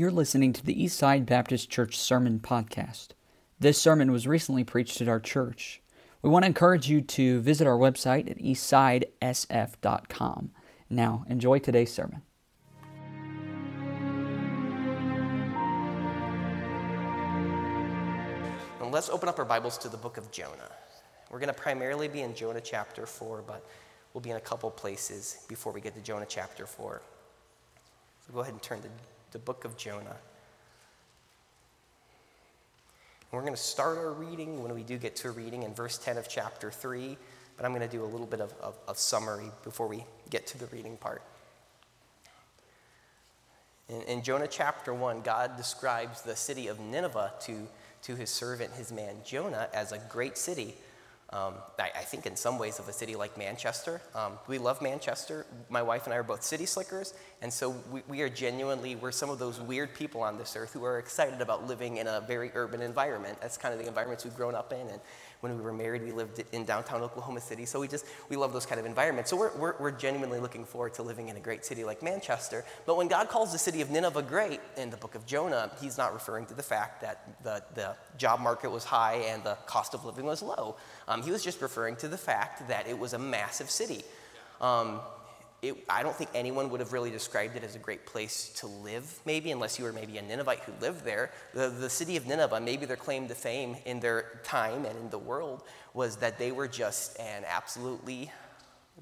You're listening to the Eastside Baptist Church Sermon Podcast. This sermon was recently preached at our church. We want to encourage you to visit our website at eastsidesf.com. Now, enjoy today's sermon. And let's open up our Bibles to the book of Jonah. We're going to primarily be in Jonah chapter 4, but we'll be in a couple places before we get to Jonah chapter 4. So go ahead and turn to the book of Jonah. We're going to start our reading when we do get to a reading in verse 10 of chapter 3, but I'm going to do a little bit of, of, of summary before we get to the reading part. In, in Jonah chapter 1, God describes the city of Nineveh to, to his servant, his man Jonah, as a great city um, I, I, think in some ways of a city like Manchester. Um, we love Manchester. My wife and I are both city slickers, and so we, we, are genuinely, we're some of those weird people on this earth who are excited about living in a very urban environment. That's kind of the environments we've grown up in, and when we were married, we lived in downtown Oklahoma City. So we just, we love those kind of environments. So we're, we're, we're genuinely looking forward to living in a great city like Manchester. But when God calls the city of Nineveh great in the book of Jonah, he's not referring to the fact that the, the job market was high and the cost of living was low. Um, he was just referring to the fact that it was a massive city. Um, it, I don't think anyone would have really described it as a great place to live, maybe, unless you were maybe a Ninevite who lived there. The, the city of Nineveh, maybe their claim to fame in their time and in the world was that they were just an absolutely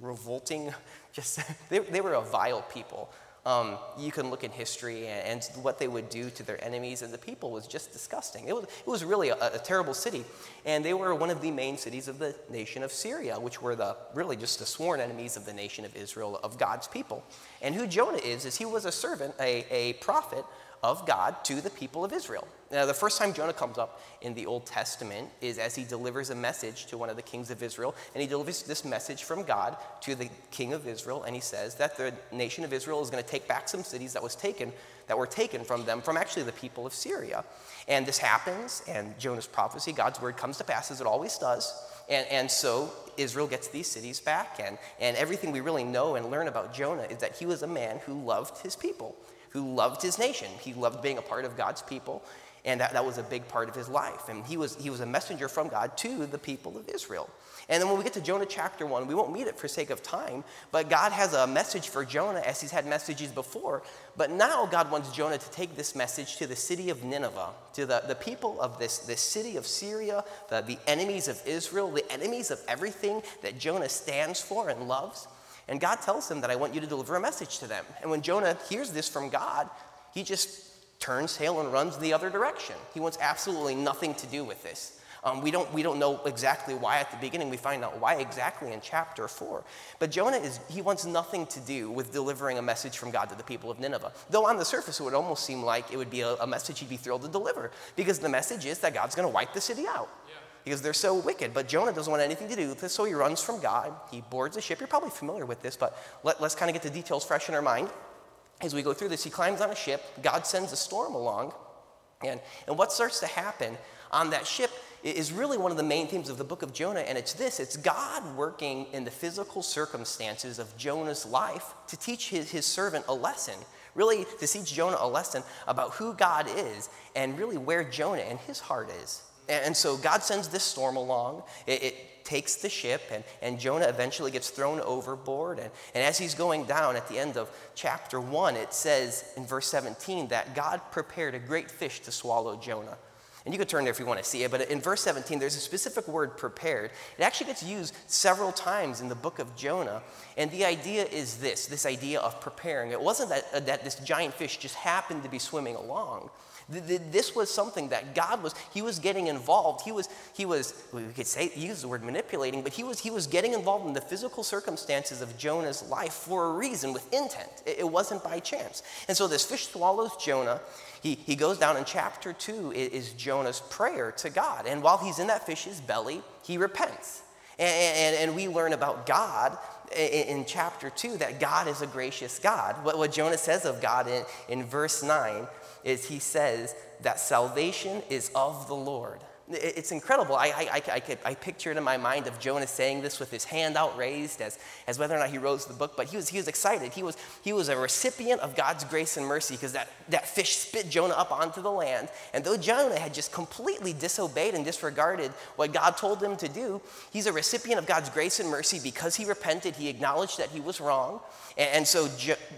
revolting, just, they, they were a vile people. Um, you can look in history and, and, what they would do to their enemies and the people was just disgusting. It was, it was really a, a, terrible city. And they were one of the main cities of the nation of Assyria, which were the really just the sworn enemies of the nation of Israel, of God's people. And who Jonah is, is he was a servant, a, a prophet of God to the people of Israel. Now, the first time Jonah comes up in the Old Testament is as he delivers a message to one of the kings of Israel, and he delivers this message from God to the king of Israel, and he says that the nation of Israel is going to take back some cities that was taken that were taken from them from actually the people of Syria. And this happens, and Jonah's prophecy, God's word comes to pass as it always does. And, and so Israel gets these cities back, and, and everything we really know and learn about Jonah is that he was a man who loved his people who loved his nation. He loved being a part of God's people, and that, that was a big part of his life. And he was, he was a messenger from God to the people of Israel. And then when we get to Jonah chapter 1, we won't meet it for sake of time, but God has a message for Jonah as he's had messages before. But now God wants Jonah to take this message to the city of Nineveh, to the, the people of this, this city of Assyria, the, the enemies of Israel, the enemies of everything that Jonah stands for and loves. And God tells him that I want you to deliver a message to them. And when Jonah hears this from God, he just turns tail and runs the other direction. He wants absolutely nothing to do with this. Um, we, don't, we don't know exactly why at the beginning. We find out why exactly in chapter 4. But Jonah, is, he wants nothing to do with delivering a message from God to the people of Nineveh. Though on the surface, it would almost seem like it would be a, a message he'd be thrilled to deliver. Because the message is that God's going to wipe the city out. Because they're so wicked. But Jonah doesn't want anything to do with this, so he runs from God. He boards a ship. You're probably familiar with this, but let, us kind of get the details fresh in our mind. As we go through this, he climbs on a ship. God sends a storm along. And, and what starts to happen on that ship is really one of the main themes of the book of Jonah, and it's this it's God working in the physical circumstances of Jonah's life to teach his, his servant a lesson. Really, to teach Jonah a lesson about who God is and really where Jonah and his heart is. And so God sends this storm along. It, it, takes the ship, and, and Jonah eventually gets thrown overboard. And, and as he's going down at the end of chapter 1, it says in verse 17 that God prepared a great fish to swallow Jonah. And you could turn there if you want to see it, but in verse 17, there's a specific word prepared. It actually gets used several times in the book of Jonah. And the idea is this this idea of preparing. It wasn't that, that this giant fish just happened to be swimming along. This was something that God was, he was getting involved. He was, he was, we could say, use the word manipulating, but he was, he was getting involved in the physical circumstances of Jonah's life for a reason with intent. It, wasn't by chance. And so this fish swallows Jonah. He, he goes down in chapter two is Jonah's prayer to God. And while he's in that fish's belly, he repents. And, and, and, we learn about God in, in, chapter 2 that God is a gracious God. What, what Jonah says of God in, in verse 9 is he says that salvation is of the Lord. It's incredible. I, I, I, I, picture it in my mind of Jonah saying this with his hand out raised as, as whether or not he rose the book, but he was, he was excited. He was, he was a recipient of God's grace and mercy because that, that fish spit Jonah up onto the land. And though Jonah had just completely disobeyed and disregarded what God told him to do, he's a recipient of God's grace and mercy because he repented, he acknowledged that he was wrong. And, and so,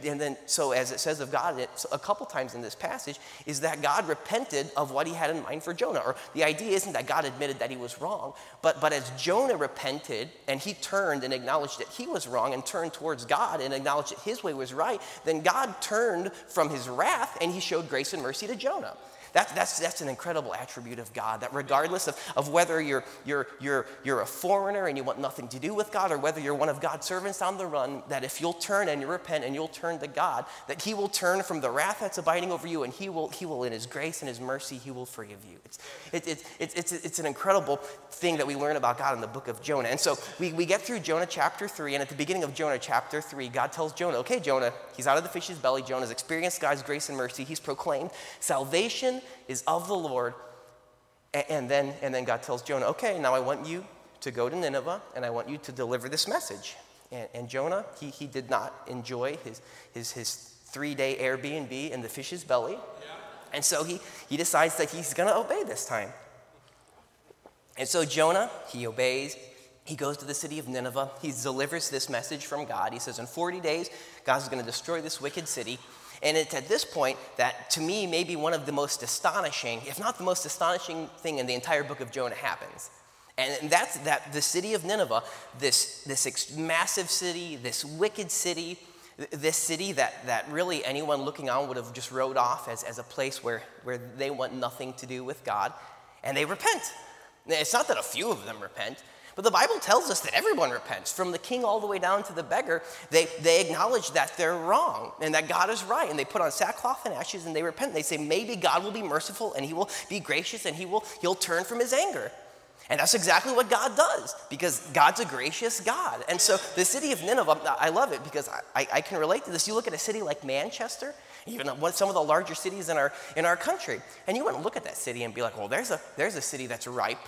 and then, so as it says of God it, a couple times in this passage, is that God repented of what he had in mind for Jonah. Or the idea isn't that God admitted that he was wrong, but, but as Jonah repented and he turned and acknowledged that he was wrong and turned towards God and acknowledged that his way was right, then God turned from his wrath and he showed grace and mercy to Jonah. That, that's, that's an incredible attribute of God, that regardless of, of whether you're, you're, you're, you're a foreigner and you want nothing to do with God, or whether you're one of God's servants on the run, that if you'll turn and you repent and you'll turn to God, that He will turn from the wrath that's abiding over you and He will, he will in His grace and His mercy, He will forgive you. It's, it, it, it, it's, it's an incredible thing that we learn about God in the book of Jonah. And so we, we get through Jonah chapter 3, and at the beginning of Jonah chapter 3, God tells Jonah, okay, Jonah, he's out of the fish's belly. Jonah's experienced God's grace and mercy. He's proclaimed salvation is of the Lord. And then, and then God tells Jonah, okay, now I want you to go to Nineveh and I want you to deliver this message. And, and Jonah, he, he did not enjoy his, his, his three day Airbnb in the fish's belly. Yeah. And so he, he decides that he's going to obey this time. And so Jonah, he obeys. He goes to the city of Nineveh. He delivers this message from God. He says, In 40 days, God's going to destroy this wicked city. And it's at this point that, to me, maybe one of the most astonishing, if not the most astonishing thing in the entire book of Jonah happens. And that's that the city of Nineveh, this, this massive city, this wicked city, this city that, that really anyone looking on would have just wrote off as, as a place where, where they want nothing to do with God, and they repent. It's not that a few of them repent, but the Bible tells us that everyone repents, from the king all the way down to the beggar. They, they acknowledge that they're wrong and that God is right, and they put on sackcloth and ashes and they repent. And They say, maybe God will be merciful and he will be gracious and he will, he'll turn from his anger. And that's exactly what God does because God's a gracious God. And so the city of Nineveh, I love it because I, I can relate to this. You look at a city like Manchester, even some of the larger cities in our, in our country, and you wouldn't look at that city and be like, well, there's a, there's a city that's ripe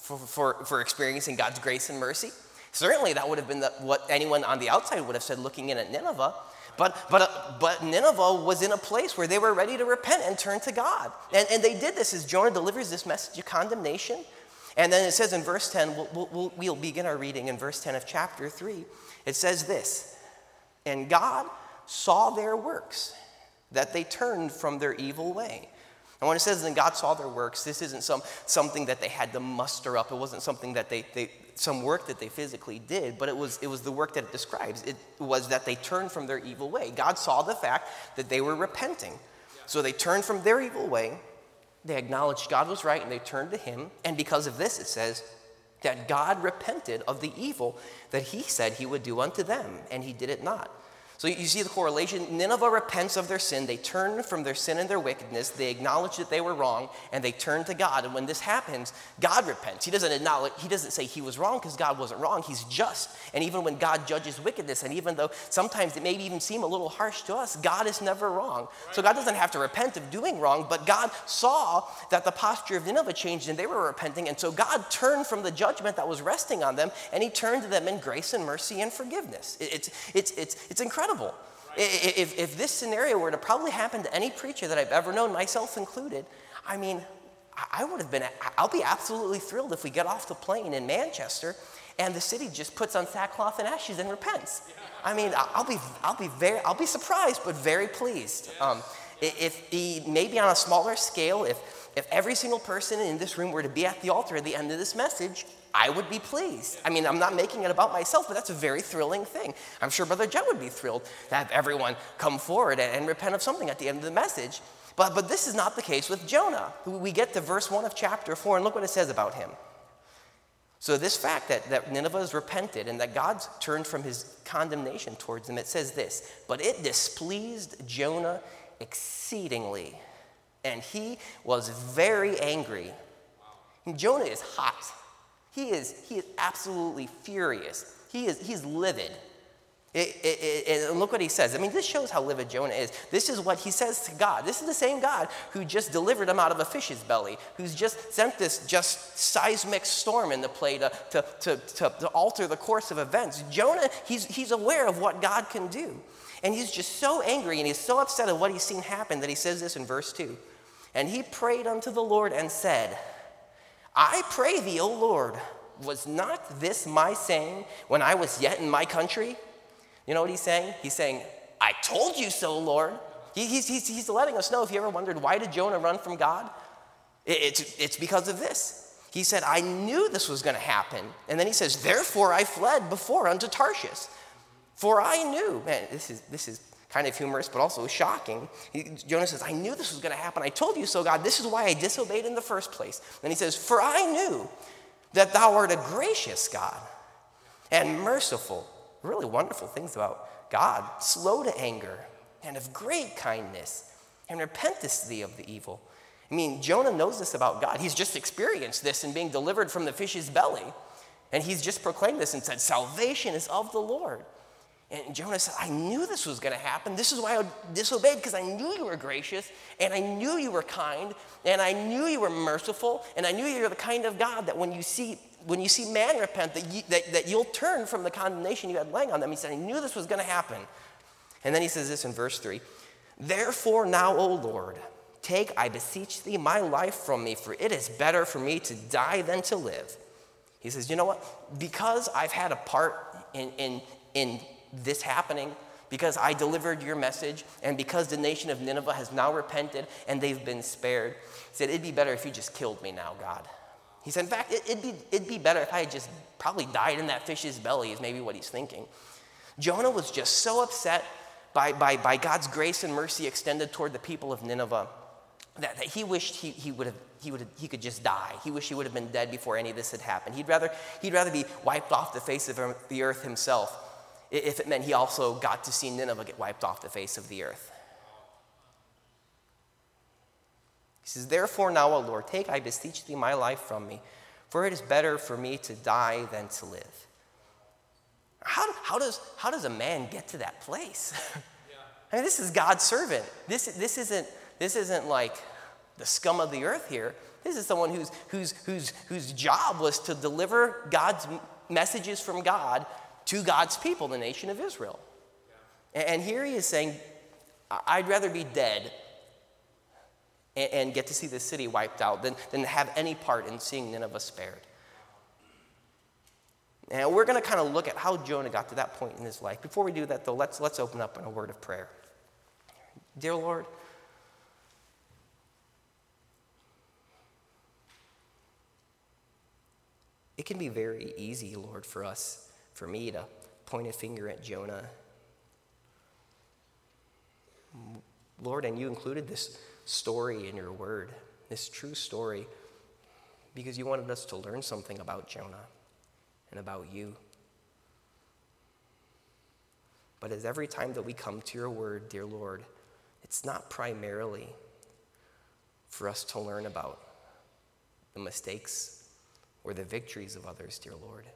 for, for, for experiencing God's grace and mercy. Certainly, that would have been the, what anyone on the outside would have said looking in at Nineveh. But, but, but Nineveh was in a place where they were ready to repent and turn to God. And, and they did this as Jonah delivers this message of condemnation. And then it says in verse 10, we'll, we'll, we'll begin our reading in verse 10 of chapter 3. It says this And God saw their works, that they turned from their evil way. And when it says, then God saw their works, this isn't some, something that they had to muster up. It wasn't something that they, they, some work that they physically did, but it was, it was the work that it describes. It was that they turned from their evil way. God saw the fact that they were repenting. So they turned from their evil way, they acknowledged God was right, and they turned to Him. And because of this, it says that God repented of the evil that He said He would do unto them, and He did it not. So you see the correlation. Nineveh repents of their sin. They turn from their sin and their wickedness. They acknowledge that they were wrong and they turn to God. And when this happens, God repents. He doesn't acknowledge, he doesn't say he was wrong because God wasn't wrong. He's just. And even when God judges wickedness, and even though sometimes it may even seem a little harsh to us, God is never wrong. So God doesn't have to repent of doing wrong, but God saw that the posture of Nineveh changed and they were repenting. And so God turned from the judgment that was resting on them and he turned to them in grace and mercy and forgiveness. It's, it's, it's, it's incredible incredible. If, if this scenario were to probably happen to any preacher that I've ever known, myself included, I mean, I would have been, I'll be absolutely thrilled if we get off the plane in Manchester and the city just puts on sackcloth and ashes and repents. I mean, I'll be, I'll be very, I'll be surprised, but very pleased. Um, if he, maybe on a smaller scale, if, if every single person in this room were to be at the altar at the end of this message, I would be pleased. I mean, I'm not making it about myself, but that's a very thrilling thing. I'm sure Brother Jet would be thrilled to have everyone come forward and, and repent of something at the end of the message. But, but this is not the case with Jonah. We get to verse 1 of chapter 4, and look what it says about him. So, this fact that, that Nineveh has repented and that God's turned from his condemnation towards them, it says this But it displeased Jonah exceedingly, and he was very angry. And Jonah is hot. He is, he is absolutely furious. He is, he's livid. It, it, it, and look what he says. I mean, this shows how livid Jonah is. This is what he says to God. This is the same God who just delivered him out of a fish's belly, who's just sent this just seismic storm in the play to, to, to, to, to alter the course of events. Jonah, he's, he's aware of what God can do. And he's just so angry and he's so upset at what he's seen happen that he says this in verse 2. And he prayed unto the Lord and said, I pray thee, O Lord, was not this my saying when I was yet in my country? You know what he's saying? He's saying, I told you so, Lord. He, he's, he's, he's letting us know if you ever wondered why did Jonah run from God? It, it's, it's because of this. He said, I knew this was going to happen. And then he says, Therefore I fled before unto Tarshish. For I knew, man, this is, this is kind of humorous, but also shocking. He, Jonah says, I knew this was going to happen. I told you so, God. This is why I disobeyed in the first place. Then he says, For I knew that thou art a gracious God and merciful really wonderful things about God slow to anger and of great kindness and repentest thee of the evil. I mean, Jonah knows this about God. He's just experienced this in being delivered from the fish's belly. And he's just proclaimed this and said, Salvation is of the Lord. And Jonah said, I knew this was going to happen. This is why I disobeyed, because I knew you were gracious, and I knew you were kind, and I knew you were merciful, and I knew you were the kind of God that when you see when you see man repent, that, you, that, that you'll turn from the condemnation you had laying on them. He said, I knew this was going to happen. And then he says this in verse 3 Therefore, now, O Lord, take, I beseech thee, my life from me, for it is better for me to die than to live. He says, You know what? Because I've had a part in, in, in this happening, because I delivered your message, and because the nation of Nineveh has now repented and they've been spared, he said, It'd be better if you just killed me now, God. He said, in fact, it, would be, it'd be better if I had just probably died in that fish's belly, is maybe what he's thinking. Jonah was just so upset by, by, by God's grace and mercy extended toward the people of Nineveh that, that he wished he, he, would have, he, would he could just die. He wished he would have been dead before any of this had happened. He'd rather, he'd rather be wiped off the face of the earth himself if it meant he also got to see Nineveh get wiped off the face of the earth. He says, Therefore now, O Lord, take, I beseech thee, my life from me, for it is better for me to die than to live. How, how, does, how does a man get to that place? I mean, this is God's servant. This, this, isn't, this isn't like the scum of the earth here. This is someone whose, whose, job was to deliver God's messages from God to God's people, the nation of Israel. And here he is saying, I'd rather be dead and, and get to see the city wiped out than, than have any part in seeing Nineveh spared. And we're going to kind of look at how Jonah got to that point in his life. Before we do that, though, let's, let's open up in a word of prayer. Dear Lord, it can be very easy, Lord, for us, for me to point a finger at Jonah. Lord, and you included this story in your word, this true story, because you wanted us to learn something about Jonah and about you. But as every time that we come to your word, dear Lord, it's not primarily for us to learn about the mistakes or the victories of others, dear Lord.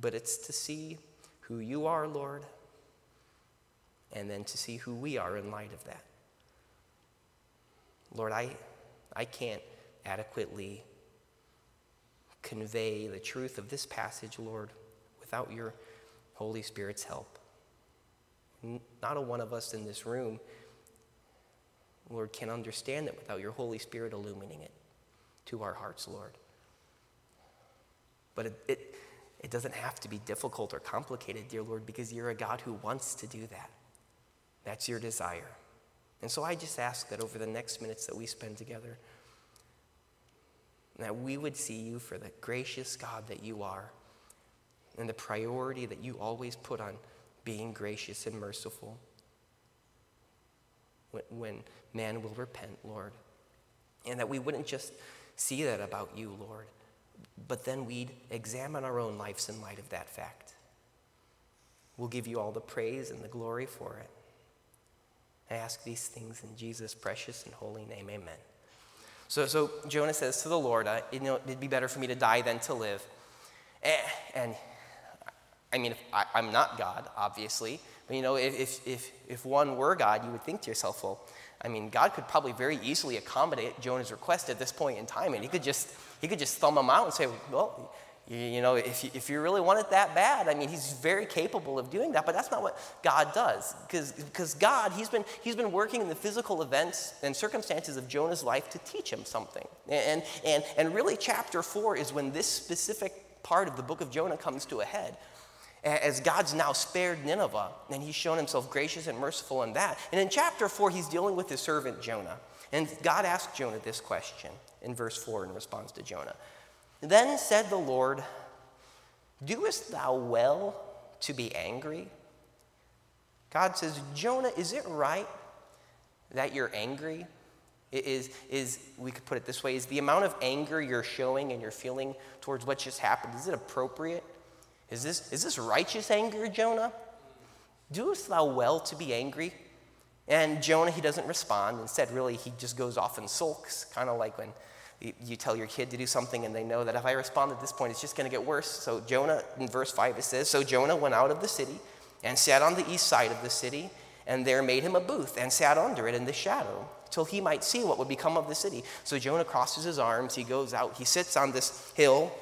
But it's to see who you are, Lord and then to see who we are in light of that. Lord, I, I can't adequately convey the truth of this passage, Lord, without your Holy Spirit's help. Not a one of us in this room, Lord, can understand it without your Holy Spirit illuminating it to our hearts, Lord. But it, it, it doesn't have to be difficult or complicated, dear Lord, because you're a God who wants to do that. That's your desire. And so I just ask that over the next minutes that we spend together, that we would see you for the gracious God that you are and the priority that you always put on being gracious and merciful when, when man will repent, Lord. And that we wouldn't just see that about you, Lord, but then we'd examine our own lives in light of that fact. We'll give you all the praise and the glory for it. I ask these things in Jesus' precious and holy name. Amen. So, so Jonah says to the Lord, uh, you know, it'd be better for me to die than to live. And, and I mean, I, am not God, obviously, but you know, if, if, if one were God, you would think to yourself, well, I mean, God could probably very easily accommodate Jonah's request at this point in time, and he could just, he could just thumb them out and say, well, you, you know, if you, if you really want it that bad, I mean, he's very capable of doing that, but that's not what God does. Because God, he's been, he's been working in the physical events and circumstances of Jonah's life to teach him something. And, and, and really, chapter four is when this specific part of the book of Jonah comes to a head as God's now spared Nineveh, and he's shown himself gracious and merciful in that. And in chapter 4, he's dealing with his servant Jonah. And God asked Jonah this question in verse 4 in response to Jonah. Then said the Lord, Doest thou well to be angry? God says, Jonah, is it right that you're angry? Is, is, we could put it this way, is the amount of anger you're showing and you're feeling towards what just happened, is it appropriate? Is this, is this righteous anger, Jonah? Doest thou well to be angry? And Jonah, he doesn't respond. Instead, really, he just goes off and sulks, kind of like when you tell your kid to do something and they know that if I respond at this point, it's just going to get worse. So, Jonah, in verse 5, it says So Jonah went out of the city and sat on the east side of the city, and there made him a booth and sat under it in the shadow till he might see what would become of the city. So, Jonah crosses his arms, he goes out, he sits on this hill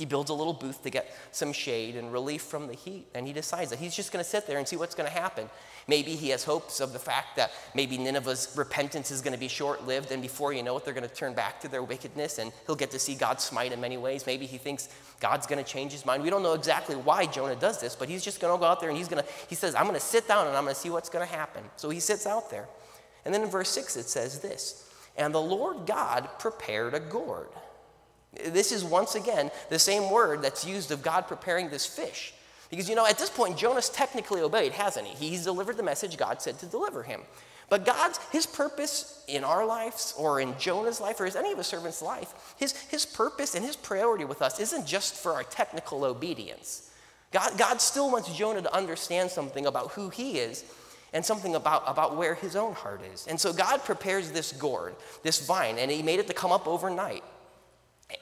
he builds a little booth to get some shade and relief from the heat, and he decides that he's just going to sit there and see what's going to happen. Maybe he has hopes of the fact that maybe Nineveh's repentance is going to be short lived, and before you know it, they're going to turn back to their wickedness, and he'll get to see God smite in many ways. Maybe he thinks God's going to change his mind. We don't know exactly why Jonah does this, but he's just going to go out there and he's going to, he says, I'm going to sit down and I'm going to see what's going to happen. So he sits out there. And then in verse 6, it says this And the Lord God prepared a gourd this is once again the same word that's used of God preparing this fish. Because, you know, at this point, Jonah's technically obeyed, hasn't he? He's delivered the message God said to deliver him. But God's, his purpose in our lives or in Jonah's life or as any of his servants' life, his, his purpose and his priority with us isn't just for our technical obedience. God, God still wants Jonah to understand something about who he is and something about, about where his own heart is. And so God prepares this gourd, this vine, and he made it to come up overnight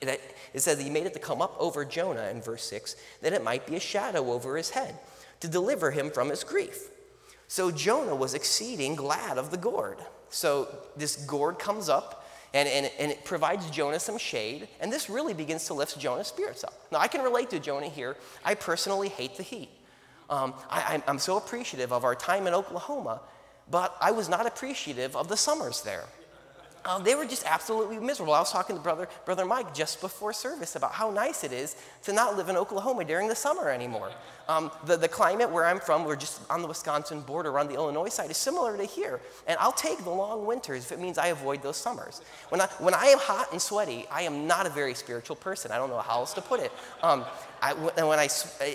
that it says he made it to come up over Jonah in verse 6 that it might be a shadow over his head to deliver him from his grief. So Jonah was exceeding glad of the gourd. So this gourd comes up and, and, and it provides Jonah some shade, and this really begins to lift Jonah's spirits up. Now, I can relate to Jonah here. I personally hate the heat. Um, I, I'm so appreciative of our time in Oklahoma, but I was not appreciative of the summers there. Um, they were just absolutely miserable. I was talking to brother, brother Mike just before service about how nice it is to not live in Oklahoma during the summer anymore. Um, the, the climate where I'm from, we're just on the Wisconsin border, on the Illinois side, is similar to here. And I'll take the long winters if it means I avoid those summers. When I, when I am hot and sweaty, I am not a very spiritual person. I don't know how else to put it. Um, I, when I,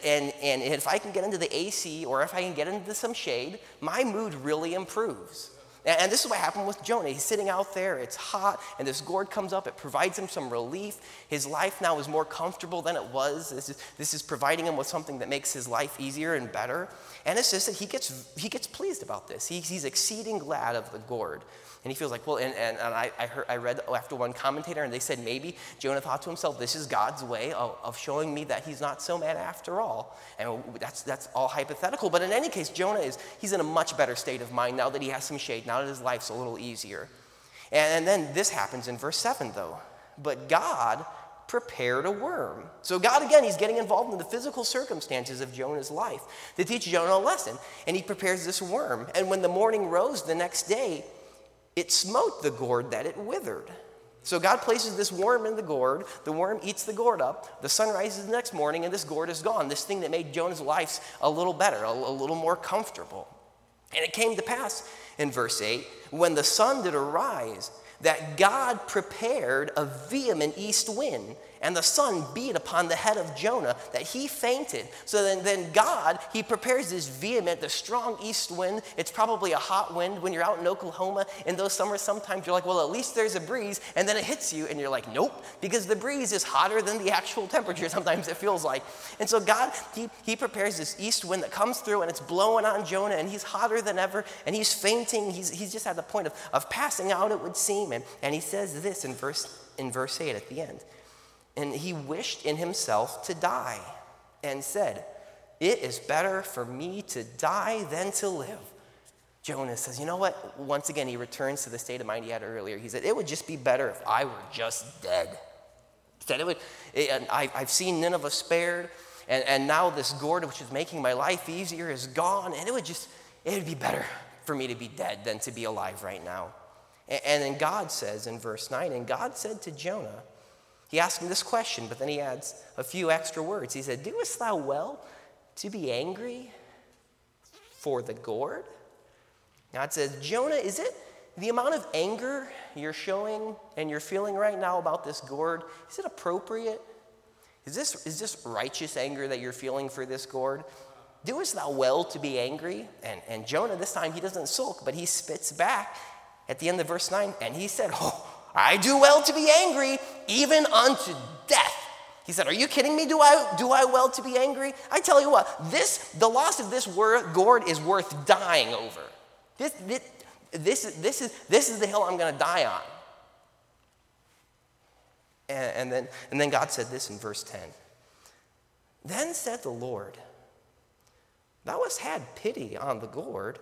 and, and if I can get into the AC or if I can get into some shade, my mood really improves. And this is what happened with Jonah. He's sitting out there, it's hot, and this gourd comes up. It provides him some relief. His life now is more comfortable than it was. This is, this is providing him with something that makes his life easier and better. And it's just that he gets, he gets pleased about this. He, he's exceeding glad of the gourd. And he feels like, well, and, and, and I, I, heard, I read after one commentator, and they said maybe Jonah thought to himself, this is God's way of, of showing me that he's not so mad after all. And that's, that's all hypothetical. But in any case, Jonah is, he's in a much better state of mind now that he has some shade, now that his life's a little easier. And, and then this happens in verse 7, though. But God prepared a worm. So, God, again, he's getting involved in the physical circumstances of Jonah's life to teach Jonah a lesson. And he prepares this worm. And when the morning rose the next day, it smote the gourd that it withered. So God places this worm in the gourd. The worm eats the gourd up. The sun rises the next morning, and this gourd is gone. This thing that made Jonah's life a little better, a, a little more comfortable. And it came to pass in verse 8 when the sun did arise, that God prepared a vehement east wind and the sun beat upon the head of Jonah that he fainted. So then, then God, he prepares this vehement, the strong east wind. It's probably a hot wind when you're out in Oklahoma in those summers. Sometimes you're like, well, at least there's a breeze. And then it hits you and you're like, nope, because the breeze is hotter than the actual temperature. Sometimes it feels like. And so God, he, he prepares this east wind that comes through and it's blowing on Jonah and he's hotter than ever and he's fainting. He's, he's just at the point of, of passing out, it would seem. And, and he says this in verse, in verse 8 at the end. And he wished in himself to die and said, It is better for me to die than to live. Jonah says, You know what? Once again, he returns to the state of mind he had earlier. He said, It would just be better if I were just dead. He said, it would, it, I, I've seen Nineveh spared, and, and now this gourd, which is making my life easier, is gone, and it would just, it would be better for me to be dead than to be alive right now. And, and then God says in verse 9, and God said to Jonah, he asked him this question, but then he adds a few extra words. He said, Doest thou well to be angry for the gourd? God says, Jonah, is it the amount of anger you're showing and you're feeling right now about this gourd, is it appropriate? Is this, is this righteous anger that you're feeling for this gourd? Doest thou well to be angry? And, and Jonah, this time, he doesn't sulk, but he spits back at the end of verse 9, and he said, Oh, I do well to be angry, even unto death. He said, Are you kidding me? Do I, do I well to be angry? I tell you what, this, the loss of this gourd is worth dying over. This, this, this, this, is, this is the hill I'm going to die on. And, and, then, and then God said this in verse 10 Then said the Lord, Thou hast had pity on the gourd.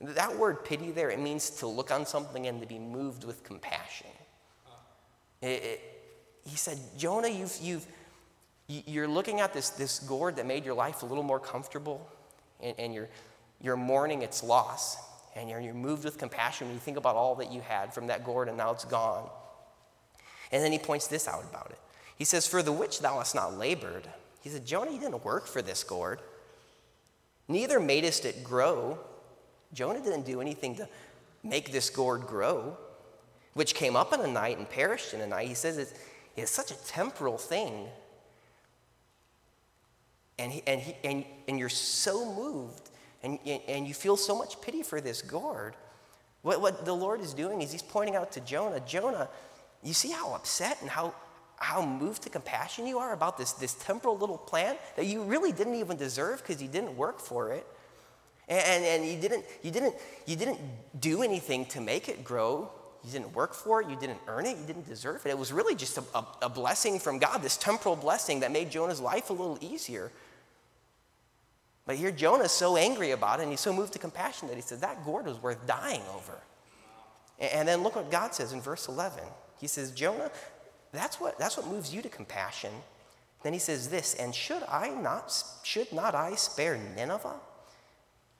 That word pity there, it means to look on something and to be moved with compassion. Uh-huh. It, it, he said, Jonah, you've, you've, you're looking at this, this gourd that made your life a little more comfortable, and, and you're, you're mourning its loss and you're, you're moved with compassion when you think about all that you had from that gourd and now it's gone. And then he points this out about it. He says, For the which thou hast not labored. He said, Jonah, you didn't work for this gourd, neither madest it grow. Jonah didn't do anything to make this gourd grow, which came up in a night and perished in a night. He says it's, it's such a temporal thing. And, he, and, he, and, and you're so moved and, and you feel so much pity for this gourd. What, what the Lord is doing is He's pointing out to Jonah, Jonah, you see how upset and how, how moved to compassion you are about this, this temporal little plant that you really didn't even deserve because you didn't work for it. And, and, and you, didn't, you, didn't, you didn't do anything to make it grow. You didn't work for it. You didn't earn it. You didn't deserve it. It was really just a, a, a blessing from God, this temporal blessing that made Jonah's life a little easier. But here Jonah's so angry about it and he's so moved to compassion that he says that gourd was worth dying over. And then look what God says in verse 11. He says, Jonah, that's what, that's what moves you to compassion. Then he says this, and should I not, should not I spare Nineveh?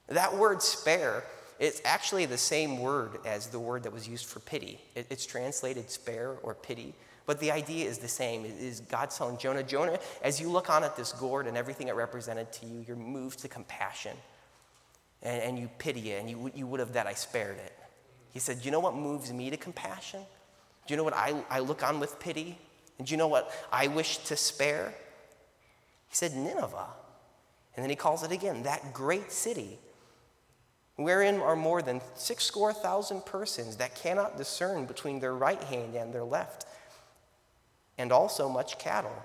That word spare, it's actually the same word as the word that was used for pity. It, it's translated spare or pity. But the idea is the same. Is God telling Jonah, Jonah, as you look on at this gourd and everything it represented to you, you're moved to compassion and, and you pity it, and you, you would have that I spared it. He said, you know what moves me to compassion? Do you know what I, I look on with pity? And do you know what I wish to spare? He said, Nineveh. And then he calls it again, that great city, wherein are more than six score thousand persons that cannot discern between their right hand and their left and also much cattle.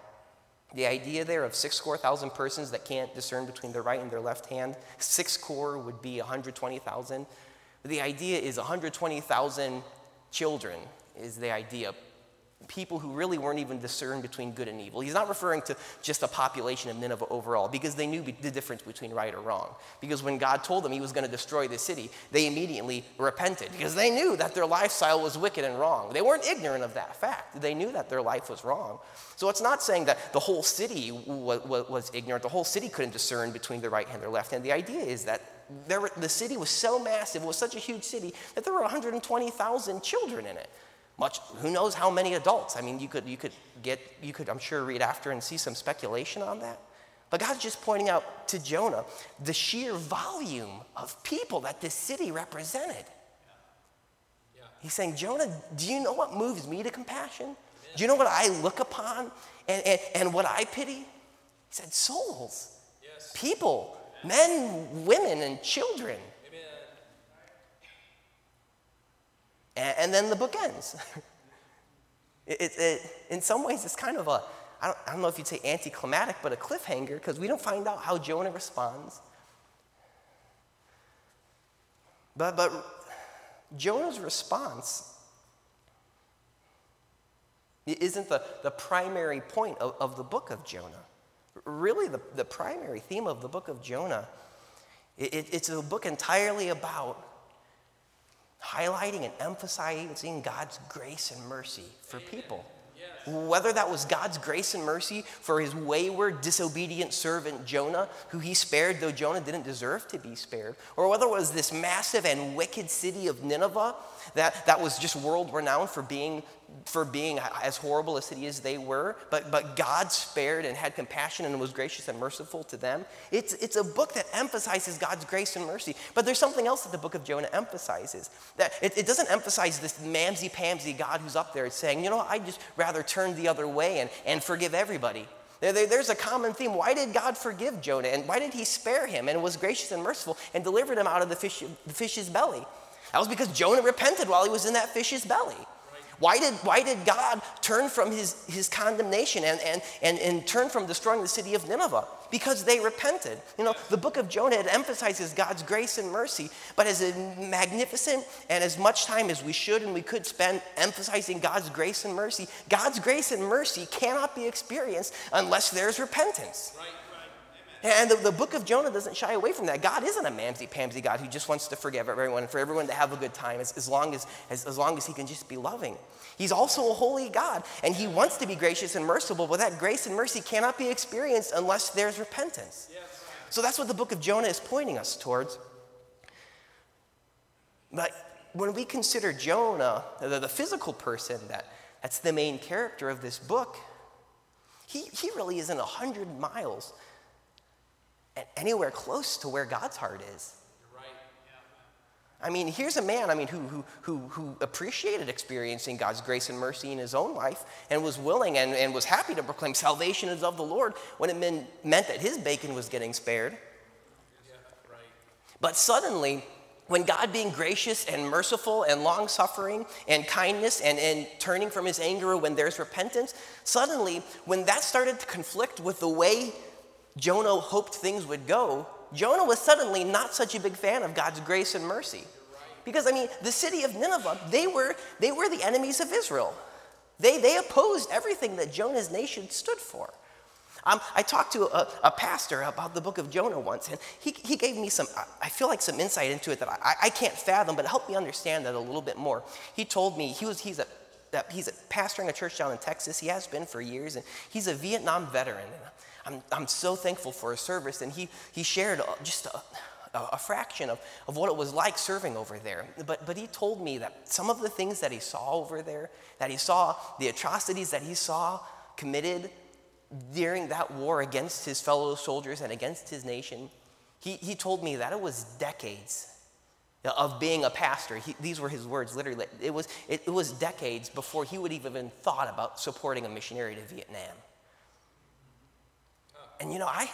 The idea there of six score thousand persons that can't discern between their right and their left hand, six score would be 120,000. The idea is 120,000 children, is the idea people who really weren't even discerned between good and evil. He's not referring to just the population of Nineveh overall because they knew the difference between right or wrong. Because when God told them he was going to destroy the city, they immediately repented because they knew that their lifestyle was wicked and wrong. They weren't ignorant of that fact. They knew that their life was wrong. So it's not saying that the whole city was ignorant. The whole city couldn't discern between their right hand and their left hand. The idea is that were, the city was so massive, it was such a huge city, that there were 120,000 children in it much who knows how many adults. I mean you could you could get you could i'm sure read after and see some speculation on that. But god's just pointing out to jonah the sheer volume of people that this city represented. Yeah. he's saying jonah do you know what moves me to compassion? Do you know what i look upon and, and, and what i pity? He said souls. Yes. people. Men women and children And, and then the book ends. it, it, it, in some ways, it's kind of a, I don't, I don't know if you'd say anticlimactic, but a cliffhanger because we don't find out how Jonah responds. But, but Jonah's response isn't the, the primary point of, of the book of Jonah. really the, the primary theme of the book of Jonah. It, it, it's a book entirely about highlighting and emphasizing God's grace and mercy for people. Whether that was God's grace and mercy for his wayward, disobedient servant Jonah, who he spared, though Jonah didn't deserve to be spared, or whether it was this massive and wicked city of Nineveh that, that was just world renowned for being for being as horrible a city as they were, but, but God spared and had compassion and was gracious and merciful to them. It's, it's a book that emphasizes God's grace and mercy. But there's something else that the book of Jonah emphasizes. That it, it doesn't emphasize this mamsy pamsy God who's up there saying, you know, I'd just rather turn the other way and, and forgive everybody. There, there, there's a common theme. Why did God forgive Jonah? And why did he spare him and was gracious and merciful and delivered him out of the, fish, the fish's belly? That was because Jonah repented while he was in that fish's belly. Why did, why did God turn from his, his condemnation and, and, and, and turn from destroying the city of Nineveh? Because they repented. You know, the book of Jonah emphasizes God's grace and mercy, but as magnificent and as much time as we should and we could spend emphasizing God's grace and mercy, God's grace and mercy cannot be experienced unless there's repentance. Right. And the, the, book of Jonah doesn't shy away from that. God isn't a mamsy-pamsy God who just wants to forgive everyone and for everyone to have a good time as, as, long as, as, as long as he can just be loving. He's also a holy God, and he wants to be gracious and merciful, but that grace and mercy cannot be experienced unless there's repentance. So that's what the book of Jonah is pointing us towards. But when we consider Jonah, the, the physical person that, that's the main character of this book, he, he really isn't 100 miles anywhere close to where God's heart is. I mean, here's a man, I mean, who, who, who, who appreciated experiencing God's grace and mercy in his own life and was willing and, and was happy to proclaim salvation is of the Lord when it meant, that his bacon was getting spared. Yeah, right. But suddenly, when God being gracious and merciful and long suffering and kindness and, and turning from his anger when there's repentance, suddenly, when that started to conflict with the way Jonah hoped things would go, Jonah was suddenly not such a big fan of God's grace and mercy. Because, I mean, the city of Nineveh, they were, they were the enemies of Israel. They, they opposed everything that Jonah's nation stood for. Um, I talked to a, a, pastor about the book of Jonah once, and he, he gave me some, I feel like some insight into it that I, I can't fathom, but it helped me understand that a little bit more. He told me, he was, he's, a, he's a pastoring a church down in Texas. He has been for years, and he's a Vietnam veteran. I'm, I'm so thankful for his service. And he, he shared just a, a, fraction of, of what it was like serving over there. But, but he told me that some of the things that he saw over there, that he saw, the atrocities that he saw committed during that war against his fellow soldiers and against his nation, he, he told me that it was decades of being a pastor. He, these were his words, literally. It was, it, it was decades before he would even thought about supporting a missionary to Vietnam. And you know, I,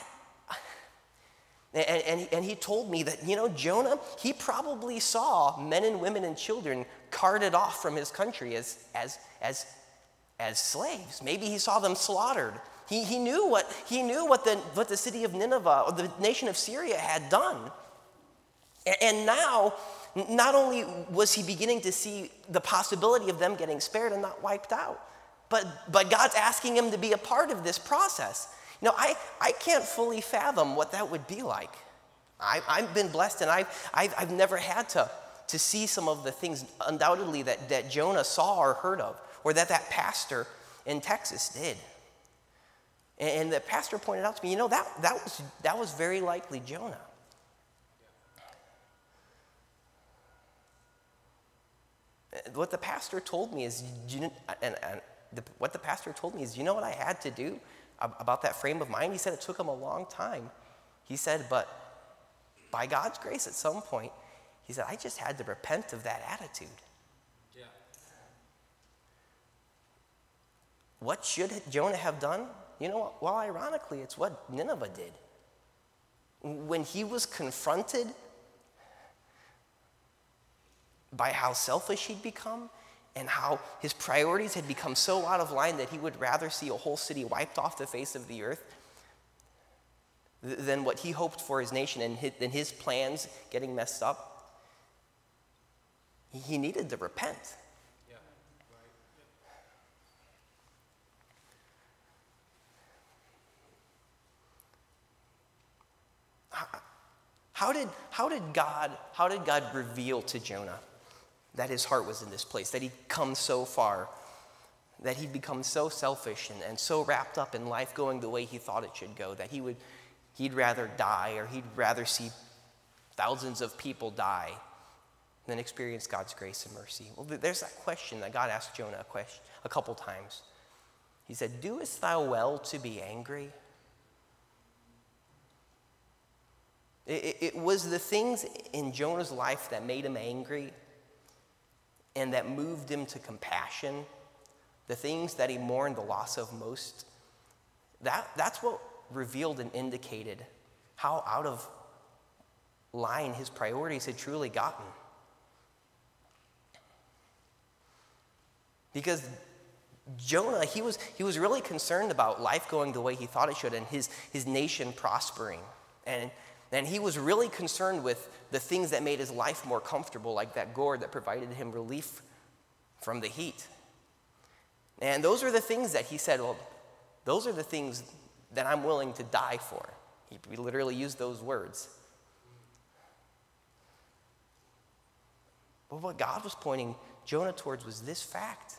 and, and, and, he told me that, you know, Jonah, he probably saw men and women and children carted off from his country as, as, as, as slaves. Maybe he saw them slaughtered. He, he knew, what, he knew what, the, what the city of Nineveh or the nation of Assyria had done. And, and now, not only was he beginning to see the possibility of them getting spared and not wiped out, but, but God's asking him to be a part of this process. Know, I, I can't fully fathom what that would be like. I, I've been blessed and I've, I've, I've never had to, to see some of the things undoubtedly that, that Jonah saw or heard of, or that that pastor in Texas did. And, and the pastor pointed out to me, you know, that, that, was, that was very likely Jonah. What the pastor told me is, and, and the, what the pastor told me is, you know what I had to do? About that frame of mind. He said it took him a long time. He said, but by God's grace, at some point, he said, I just had to repent of that attitude. Yeah. What should Jonah have done? You know, well, ironically, it's what Nineveh did. When he was confronted by how selfish he'd become and how his priorities had become so out of line that he would rather see a whole city wiped off the face of the earth than what he hoped for his nation and his, his plans getting messed up. He needed to repent. How did, how did God how did God reveal to Jonah that his heart was in this place, that he'd come so far, that he'd become so selfish and, and so wrapped up in life going the way he thought it should go, that he would, he'd rather die or he'd rather see thousands of people die than experience God's grace and mercy? Well, there's that question that God asked Jonah a, question, a couple times. He said, Doest thou well to be angry? It, it, was the things in Jonah's life that made him angry and that moved him to compassion, the things that he mourned the loss of most. That, that's what revealed and indicated how out of line his priorities had truly gotten. Because Jonah, he was, he was really concerned about life going the way he thought it should and his, his nation prospering. And and he was really concerned with the things that made his life more comfortable, like that gourd that provided him relief from the heat. And those are the things that he said, well, those are the things that I'm willing to die for. He literally used those words. But what God was pointing Jonah towards was this fact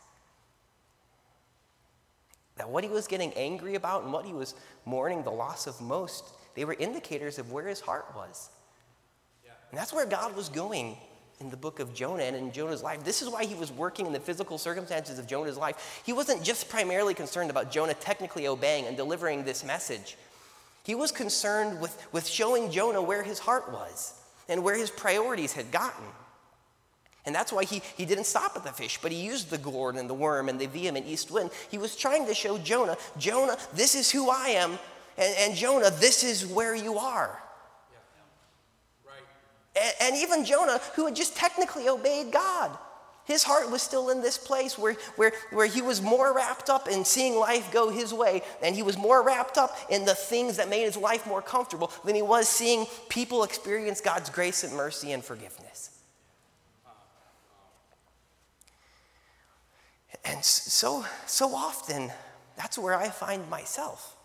that what he was getting angry about and what he was mourning the loss of most they were indicators of where his heart was. Yeah. And that's where God was going in the book of Jonah and in Jonah's life. This is why he was working in the physical circumstances of Jonah's life. He wasn't just primarily concerned about Jonah technically obeying and delivering this message. He was concerned with, with showing Jonah where his heart was and where his priorities had gotten. And that's why he, he didn't stop at the fish, but he used the gourd and the worm and the vehement east wind. He was trying to show Jonah, Jonah, this is who I am. And, and Jonah, this is where you are. And, and even Jonah, who had just technically obeyed God, his heart was still in this place where, where, where he was more wrapped up in seeing life go his way, and he was more wrapped up in the things that made his life more comfortable than he was seeing people experience God's grace and mercy and forgiveness. And so, so often, that's where I find myself.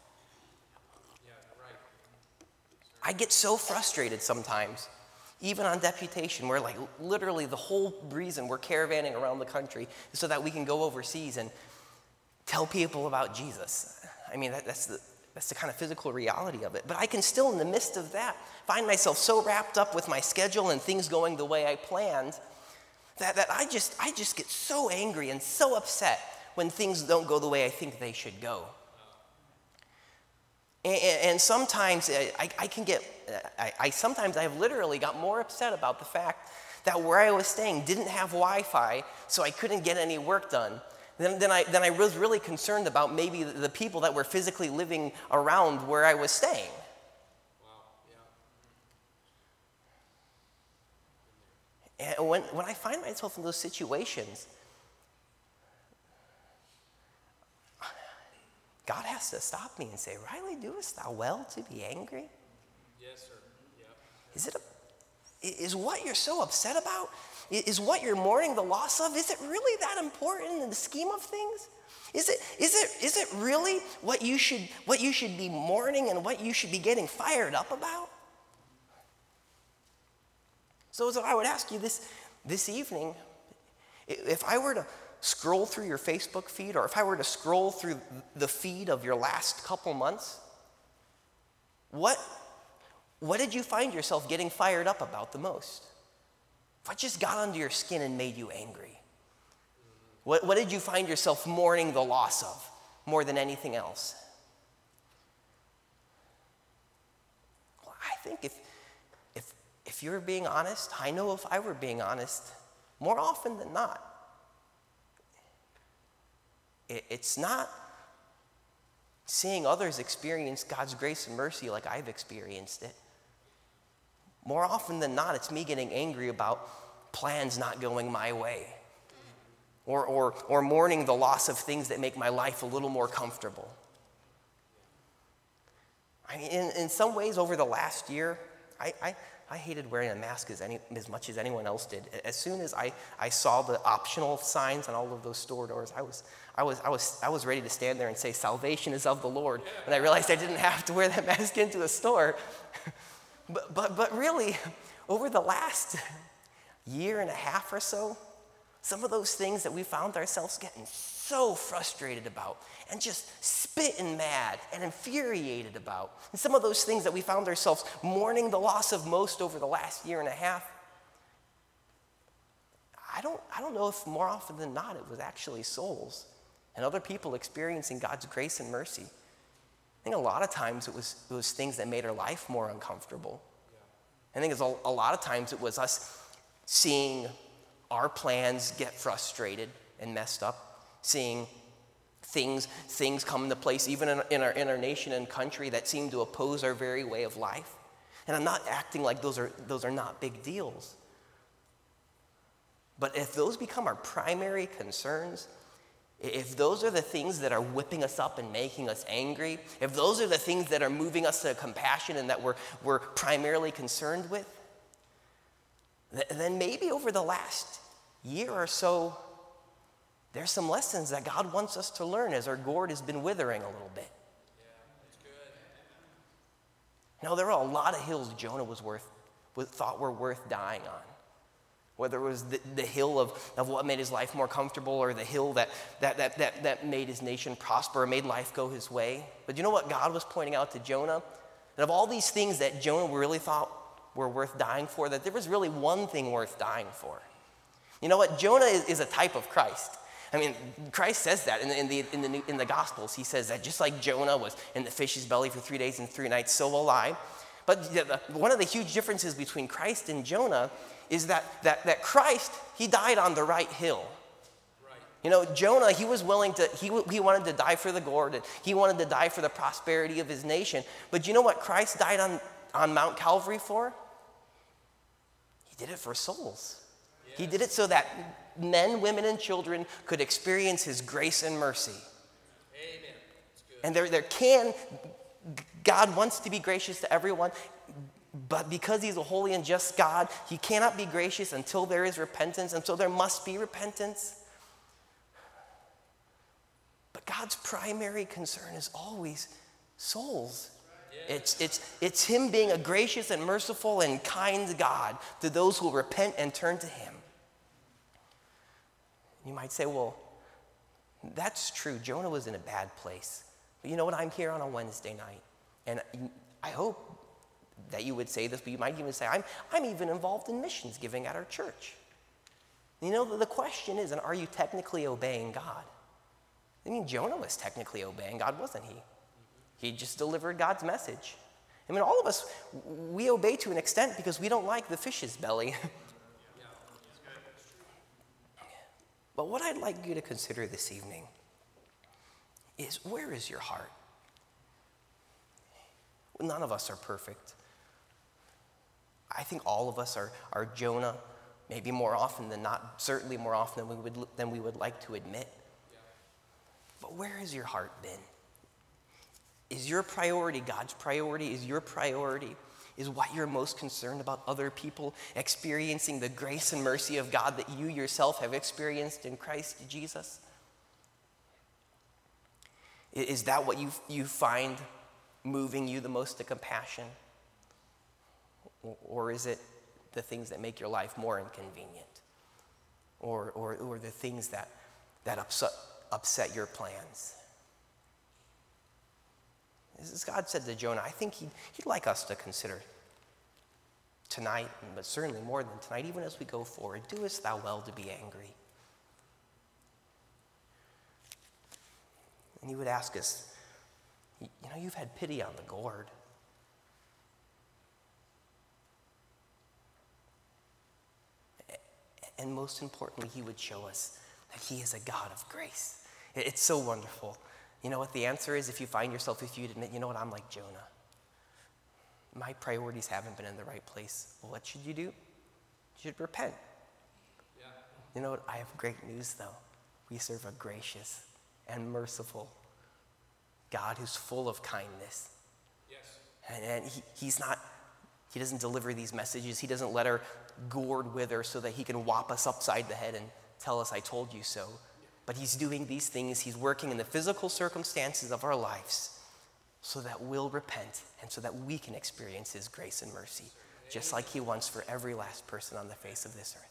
I get so frustrated sometimes, even on deputation, where like literally the whole reason we're caravanning around the country is so that we can go overseas and tell people about Jesus. I mean, that, that's the that's the kind of physical reality of it. But I can still, in the midst of that, find myself so wrapped up with my schedule and things going the way I planned that, that I, just, I just get so angry and so upset when things don't go the way I think they should go. And, sometimes uh, I, I, can get, uh, I, I sometimes I have literally got more upset about the fact that where I was staying didn't have Wi Fi, so I couldn't get any work done. Then, then, I, then I was really concerned about maybe the people that were physically living around where I was staying. And when, when I find myself in those situations, God has to stop me and say, Riley, doest thou well to be angry? Yes, sir. Yep. Is it a, is what you're so upset about? Is what you're mourning the loss of? Is it really that important in the scheme of things? Is it, is it, is it really what you, should, what you should be mourning and what you should be getting fired up about? So, so I would ask you this, this evening if I were to scroll through your Facebook feed, or if I were to scroll through the feed of your last couple months, what, what did you find yourself getting fired up about the most? What just got under your skin and made you angry? What, what did you find yourself mourning the loss of more than anything else? Well, I think if, if, if you're being honest, I know if I were being honest, more often than not, it's not seeing others experience God's grace and mercy like I've experienced it. More often than not, it's me getting angry about plans not going my way or, or, or mourning the loss of things that make my life a little more comfortable. I mean, in, in some ways, over the last year, I, I, I hated wearing a mask as, any, as much as anyone else did. As soon as I, I saw the optional signs on all of those store doors, I was, I, was, I, was, I was ready to stand there and say, Salvation is of the Lord. And I realized I didn't have to wear that mask into a store. but, but, but really, over the last year and a half or so, some of those things that we found ourselves getting so frustrated about and just spitting mad and infuriated about, and some of those things that we found ourselves mourning the loss of most over the last year and a half, I don't, I don't know if more often than not it was actually souls and other people experiencing God's grace and mercy. I think a lot of times it was, it was things that made our life more uncomfortable. I think it's a, a lot of times it was us seeing our plans get frustrated and messed up, seeing things, things come into place, even in, in, our, in our nation and country, that seem to oppose our very way of life. And I'm not acting like those are, those are not big deals. But if those become our primary concerns, if those are the things that are whipping us up and making us angry, if those are the things that are moving us to compassion and that we're, we're primarily concerned with, then maybe over the last year or so, there's some lessons that God wants us to learn as our gourd has been withering a little bit. Yeah. Now, there are a lot of hills Jonah was worth, thought were worth dying on whether it was the, the hill of, of what made his life more comfortable or the hill that, that, that, that, that made his nation prosper or made life go his way. But you know what God was pointing out to Jonah? And of all these things that Jonah really thought were worth dying for, that there was really one thing worth dying for. You know what? Jonah is, is a type of Christ. I mean, Christ says that in the, in, the, in, the, in the Gospels. He says that just like Jonah was in the fish's belly for three days and three nights, so will I. But one of the huge differences between Christ and Jonah is that, that, that Christ, he died on the right hill. You know, Jonah, he was willing to, he, he wanted to die for the gourd, and he wanted to die for the prosperity of his nation. But you know what Christ died on, on Mount Calvary for? He did it for souls. Yes. He did it so that men, women, and children could experience his grace and mercy. Amen. And there, there can, God wants to be gracious to everyone. But because he's a holy and just God, he cannot be gracious until there is repentance, and so there must be repentance. But God's primary concern is always souls. It's, it's, it's him being a gracious and merciful and kind God to those who repent and turn to him. You might say, well, that's true. Jonah was in a bad place. But you know what? I'm here on a Wednesday night. And I hope that you would say this, but you might even say, I'm, I'm even involved in missions giving at our church. You know, the question is, and are you technically obeying God? I mean, Jonah was technically obeying God, wasn't he? He just delivered God's message. I mean, all of us, we obey to an extent because we don't like the fish's belly. but what I'd like you to consider this evening is where is your heart? None of us are perfect. I think all of us are, are Jonah, maybe more often than not, certainly more often than we would, than we would like to admit. But where has your heart been? Is your priority God's priority? Is your priority? Is what you're most concerned about other people experiencing the grace and mercy of God that you yourself have experienced in Christ Jesus? Is that what you, you find moving you the most to compassion? Or is it the things that make your life more inconvenient? Or, or, or the things that, that upset, upset your plans? As God said to Jonah, I think he'd, he'd like us to consider tonight, but certainly more than tonight, even as we go forward, doest thou well to be angry? And he would ask us, you know, you've had pity on the gourd. And most importantly, he would show us that he is a God of grace. It's so wonderful. You know what the answer is if you find yourself, if you admit, you know what, I'm like Jonah. My priorities haven't been in the right place. Well, what should you do? You should repent. Yeah. You know what? I have great news though. We serve a gracious and merciful God who's full of kindness. Yes. And, and he, he's not, he doesn't deliver these messages. He doesn't let our gourd wither so that he can whop us upside the head and tell us, I told you so. But he's doing these things. He's working in the physical circumstances of our lives so that we'll repent and so that we can experience his grace and mercy, just like he wants for every last person on the face of this earth.